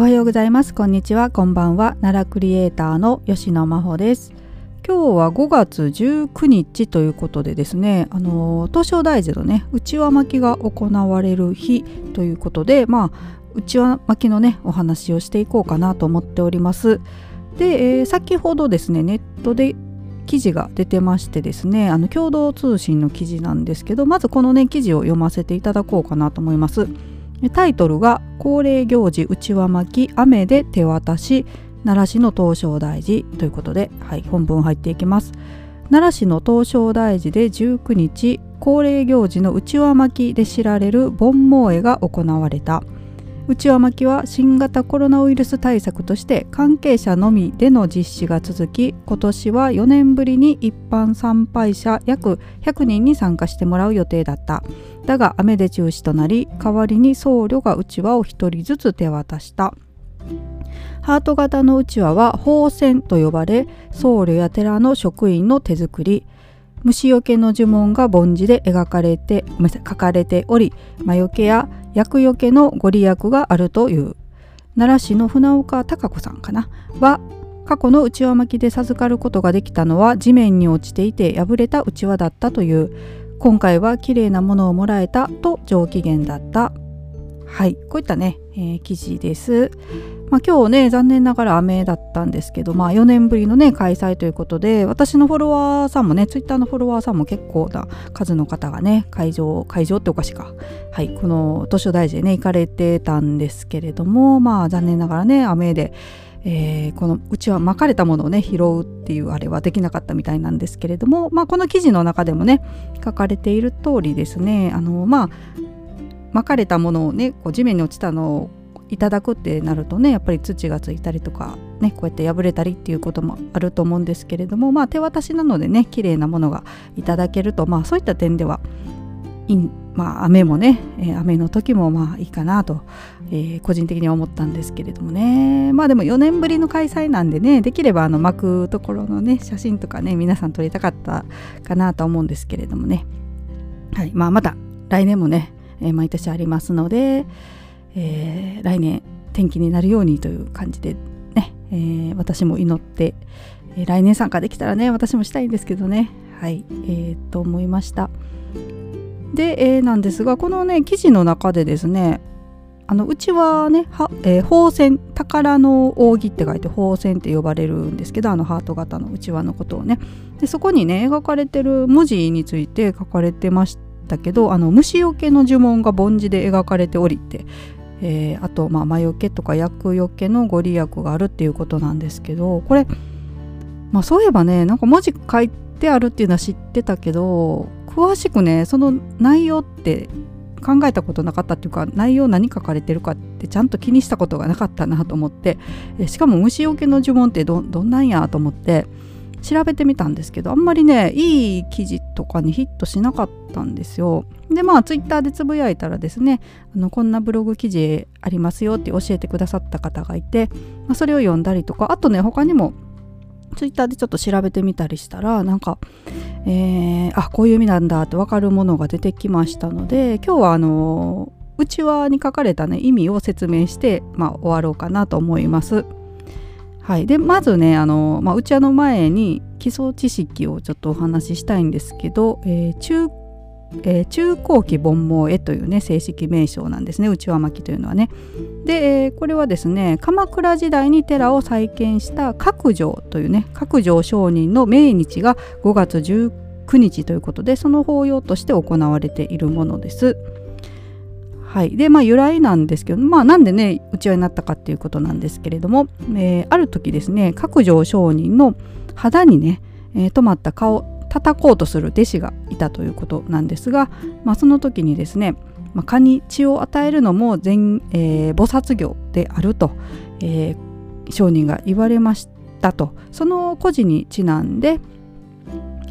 おはようございます。こんにちは。こんばんは。奈良クリエイターの吉野真帆です。今日は5月19日ということでですねあの東照大寺のね内輪巻きが行われる日ということでまあ内輪巻きのねお話をしていこうかなと思っております。で、えー、先ほどですねネットで記事が出てましてですねあの共同通信の記事なんですけどまずこのね記事を読ませていただこうかなと思います。タイトルが恒例行事内輪巻き雨で手渡し奈良市の東照大寺ということで、はい、本文入っていきます。奈良市の東照大寺で19日恒例行事の内輪巻きで知られる盆毛絵が行われた。内輪巻きは新型コロナウイルス対策として関係者のみでの実施が続き今年は4年ぶりに一般参拝者約100人に参加してもらう予定だった。だが雨で中止となり代わりに僧侶が内輪を1人ずつ手渡した。ハート型の内輪は宝泉と呼ばれ僧侶や寺の職員の手作り。虫よけの呪文が梵字で描かれて書かれており魔除けや厄除けのご利益があるという。奈良市の船岡孝子さんかな？は過去の内輪巻きで授かることができたのは地面に落ちていて破れた内輪だったという。今回は綺麗なものをもらえたと上機嫌だった。はいこういったね、えー、記事です。まあ、今日ね残念ながら雨だったんですけど、まあ、4年ぶりのね開催ということで私のフォロワーさんもねツイッターのフォロワーさんも結構な数の方がね会場会場っておかしいか。はいこの図書大臣ね行かれてたんですけれどもまあ残念ながらね雨でえー、このうちは巻かれたものをね拾うっていうあれはできなかったみたいなんですけれども、まあ、この記事の中でもね書かれている通りですねあのまあ巻かれたものをねこう地面に落ちたのをいただくってなるとねやっぱり土がついたりとかねこうやって破れたりっていうこともあると思うんですけれどもまあ手渡しなのでね綺麗なものがいただけるとまあそういった点ではいまあ雨もね、えー、雨の時もまあいいかなと、えー、個人的には思ったんですけれどもね。まあでも4年ぶりの開催なんでねできればあの巻くところのね写真とかね皆さん撮りたかったかなと思うんですけれどもね。はいまあまた来年もね、えー、毎年ありますので、えー、来年天気になるようにという感じでね、えー、私も祈って、えー、来年参加できたらね私もしたいんですけどね。はいえー、と思いました。で、えー、なんですがこのね記事の中でですねあのうちはねは、えー、宝泉宝の扇って書いて宝泉って呼ばれるんですけどあのハート型のうちわのことをね。でそこにね描かれてる文字について書かれてましたけどあの虫よけの呪文が梵字で描かれておりってえー、あと、まあ、魔除けとか厄除けのご利益があるっていうことなんですけどこれ、まあ、そういえばねなんか文字書いてあるっていうのは知ってたけど詳しくねその内容って考えたことなかったっていうか内容何書かれてるかってちゃんと気にしたことがなかったなと思ってしかも虫除けの呪文ってどんなんやと思って調べてみたんですけどあんまりねいい記事とかにヒットしなかったんですよ。でまあツイッターでつぶやいたらですねあのこんなブログ記事ありますよって教えてくださった方がいて、まあ、それを読んだりとかあとね他にもツイッターでちょっと調べてみたりしたらなんか、えー、あこういう意味なんだって分かるものが出てきましたので今日はあの内輪に書かれたね意味を説明して、まあ、終わろうかなと思います。はい、でまずねあの、まあ、うちの前に基礎知識をちょっとお話ししたいんですけど、えー、中えー、中高期盆毛絵というね正式名称なんですね内輪巻というのはね。で、えー、これはですね鎌倉時代に寺を再建した角城というね角城上人の命日が5月19日ということでその法要として行われているものです。はい、でまあ由来なんですけど、まあ、なんでねうちわになったかっていうことなんですけれども、えー、ある時ですね角上上人の肌にね、えー、止まった顔叩こうとする弟子がいたということなんですが、まあ、その時にですね、まあ、蚊に血を与えるのも全、えー、菩薩業であると、えー、上人が言われましたと。その故事にちなんで、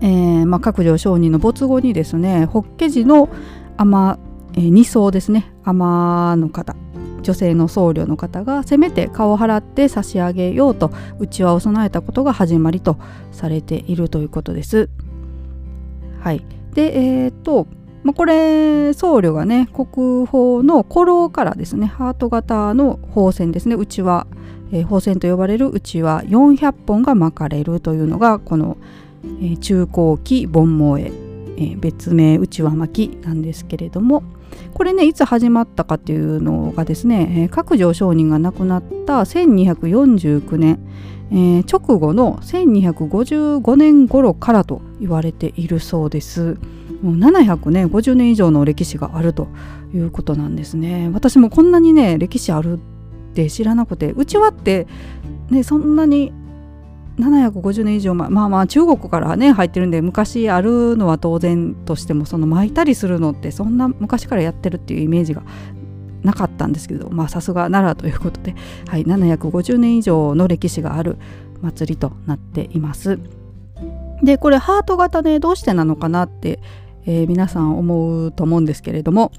えーまあ、角上上人の没後にですね法華寺の天えー、2層ですね。尼の方。女性の僧侶の方がせめて顔を払って差し上げようとうちわを備えたことが始まりとされているということです。はい、でえーとまあ、これ僧侶がね国宝の古老からですねハート型の宝線ですね。うちわ、えー、宝線と呼ばれるうちわ400本が巻かれるというのがこの、えー、中高期盆萌ええー、別名うちわ巻きなんですけれどもこれねいつ始まったかっていうのがですね、えー、角上上人が亡くなった1249年、えー、直後の1255年頃からと言われているそうです。もう700ね50年以上の歴史があるということなんですね。私もこんなにね歴史あるって知らなくてうちわってねそんなに750年以上前まあまあ中国からね入ってるんで昔あるのは当然としてもその巻いたりするのってそんな昔からやってるっていうイメージがなかったんですけどまあさすが奈良ということで、はい、750年以上の歴史がある祭りとなっています。でこれハート型ねどうしてなのかなって、えー、皆さん思うと思うんですけれども、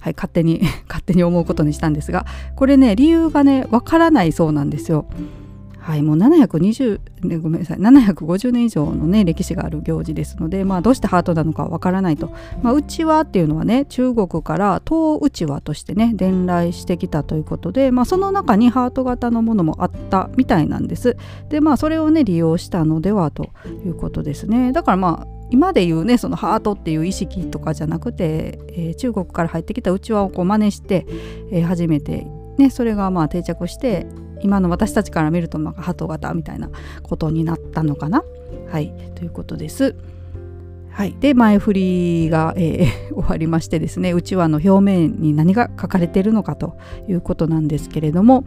はい、勝手に 勝手に思うことにしたんですがこれね理由がねわからないそうなんですよ。はい、もう720、ね、ごめんなさい750年以上のね歴史がある行事ですので、まあ、どうしてハートなのかわからないと、まあ、うちわっていうのはね中国から東うちわとしてね伝来してきたということで、まあ、その中にハート型のものもあったみたいなんです。でまあそれをね利用したのではということですね。だからまあ今で言うねそのハートっていう意識とかじゃなくて、えー、中国から入ってきたうちわをこう真似して、えー、初めてねそれがまあ定着して今の私たちから見るとなんか鳩型みたいなことになったのかな？はいということです。はい、で前振りが、えー、終わりましてですねうちわの表面に何が書かれているのかということなんですけれども、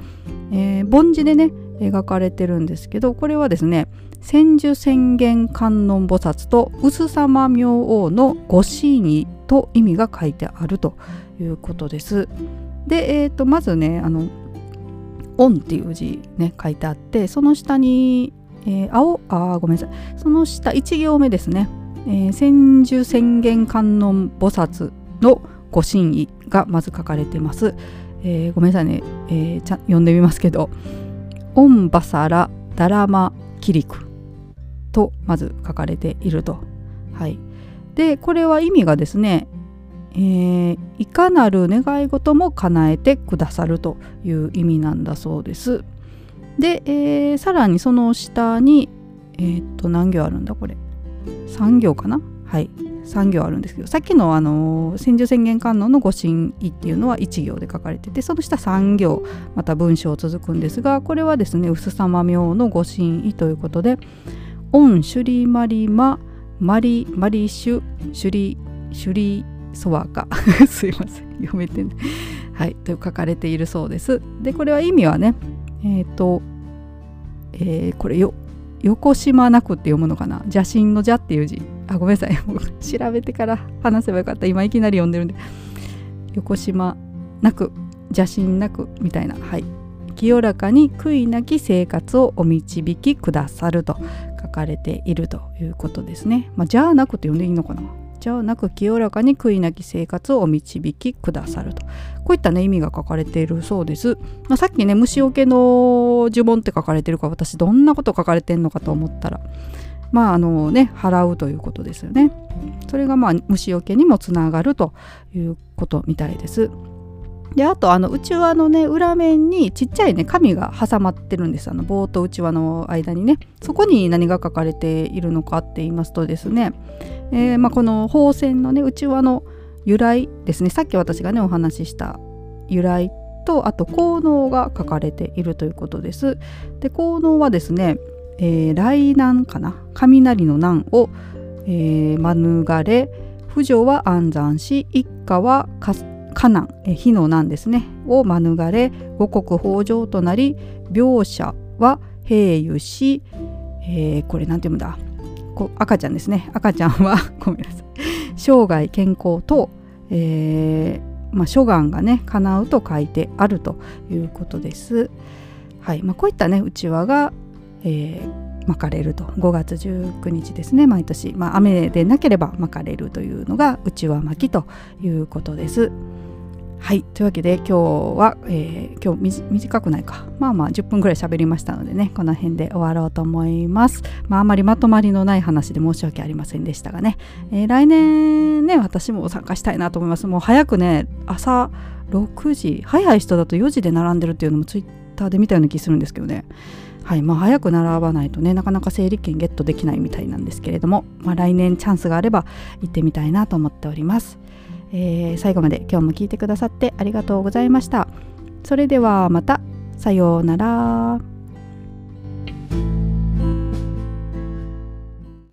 えー、梵字でね描かれてるんですけどこれはですね千手宣言観音菩薩と薄様明王のご神意と意味が書いてあるということです。で、えーと、まずねあの「オン」っていう字ね書いてあってその下に、えー、青あごめんなさい。その下1行目ですね「えー、千手宣言観音菩薩のご神意」がまず書かれてます。えー、ごめんなさいね、えー、ちゃ読んでみますけど「オンバサラダラマキリク」とまず書かれていると。はい、でこれは意味がですねえー、いかなる願い事も叶えてくださるという意味なんだそうです。で、えー、さらにその下に、えー、っと何行あるんだこれ。3行かな？はい。3行あるんですけどさっきのあの千手宣言観音の御神意っていうのは1行で書かれててその下3行また文章続くんですがこれはですね薄様明の御神意ということで「オンシュリマリママリマリシュシュリシュリソワカ。すいません。読めてねはい。と書かれているそうです。でこれは意味はねえっ、ー、と、えー、これよ横島なくって読むのかな？邪神の邪っていう字。あごめんなさい。もう調べてから話せばよかった。今いきなり読んでるんで。横島なく邪神なくみたいな。はい。清らかに悔いなき生活をお導きくださると書かれているということですね。まあ、じゃあなくて読んでいいのかな？ちゃなく清らかに悔いなき生活をお導きくださると。こういったね意味が書かれているそうです、まあ、さっきね虫除けの呪文って書かれてるから私どんなこと書かれてんのかと思ったらまああのね払うということですよね。それがまあ虫除けにもつながるということみたいです。であとあのうちわのね裏面にちっちゃいね紙が挟まってるんです。あの棒とうちわの間にね。そこに何が書かれているのかって言いますとですね、えー、まあ、この宝線のねうちわの由来ですね。さっき私がねお話しした由来とあと効能が書かれているということです。で効能はですね、えー、雷難かな。雷の難を、えー、免れ不女は安産し一家は火難火の難ですね。を免れ五穀豊穣となり描写は平癒し、えー、これ何て読むんだ？赤ちゃんですね。赤ちゃんは ごめんなさい。生涯健康と、えーまあ、諸願がね叶うと書いてあるということです。はい。まあ、こういったねうちわが、えー、巻かれると。5月19日ですね毎年、まあ、雨でなければ巻かれるというのがうちわ巻きということです。はい。というわけで今日は、えー、今日短くないか。まあまあ10分ぐらい喋りましたのでね。この辺で終わろうと思います。まああまりまとまりのない話で申し訳ありませんでしたがね、えー、来年ね私も参加したいなと思います。もう早くね朝6時早い人だと4時で並んでるっていうのもツイッターで見たような気するんですけどね。はい。まあ、早く並ばないとねなかなか整理券ゲットできないみたいなんですけれども、まあ、来年チャンスがあれば行ってみたいなと思っております。えー、最後まで今日も聞いてくださってありがとうございました。それではまた。さようなら。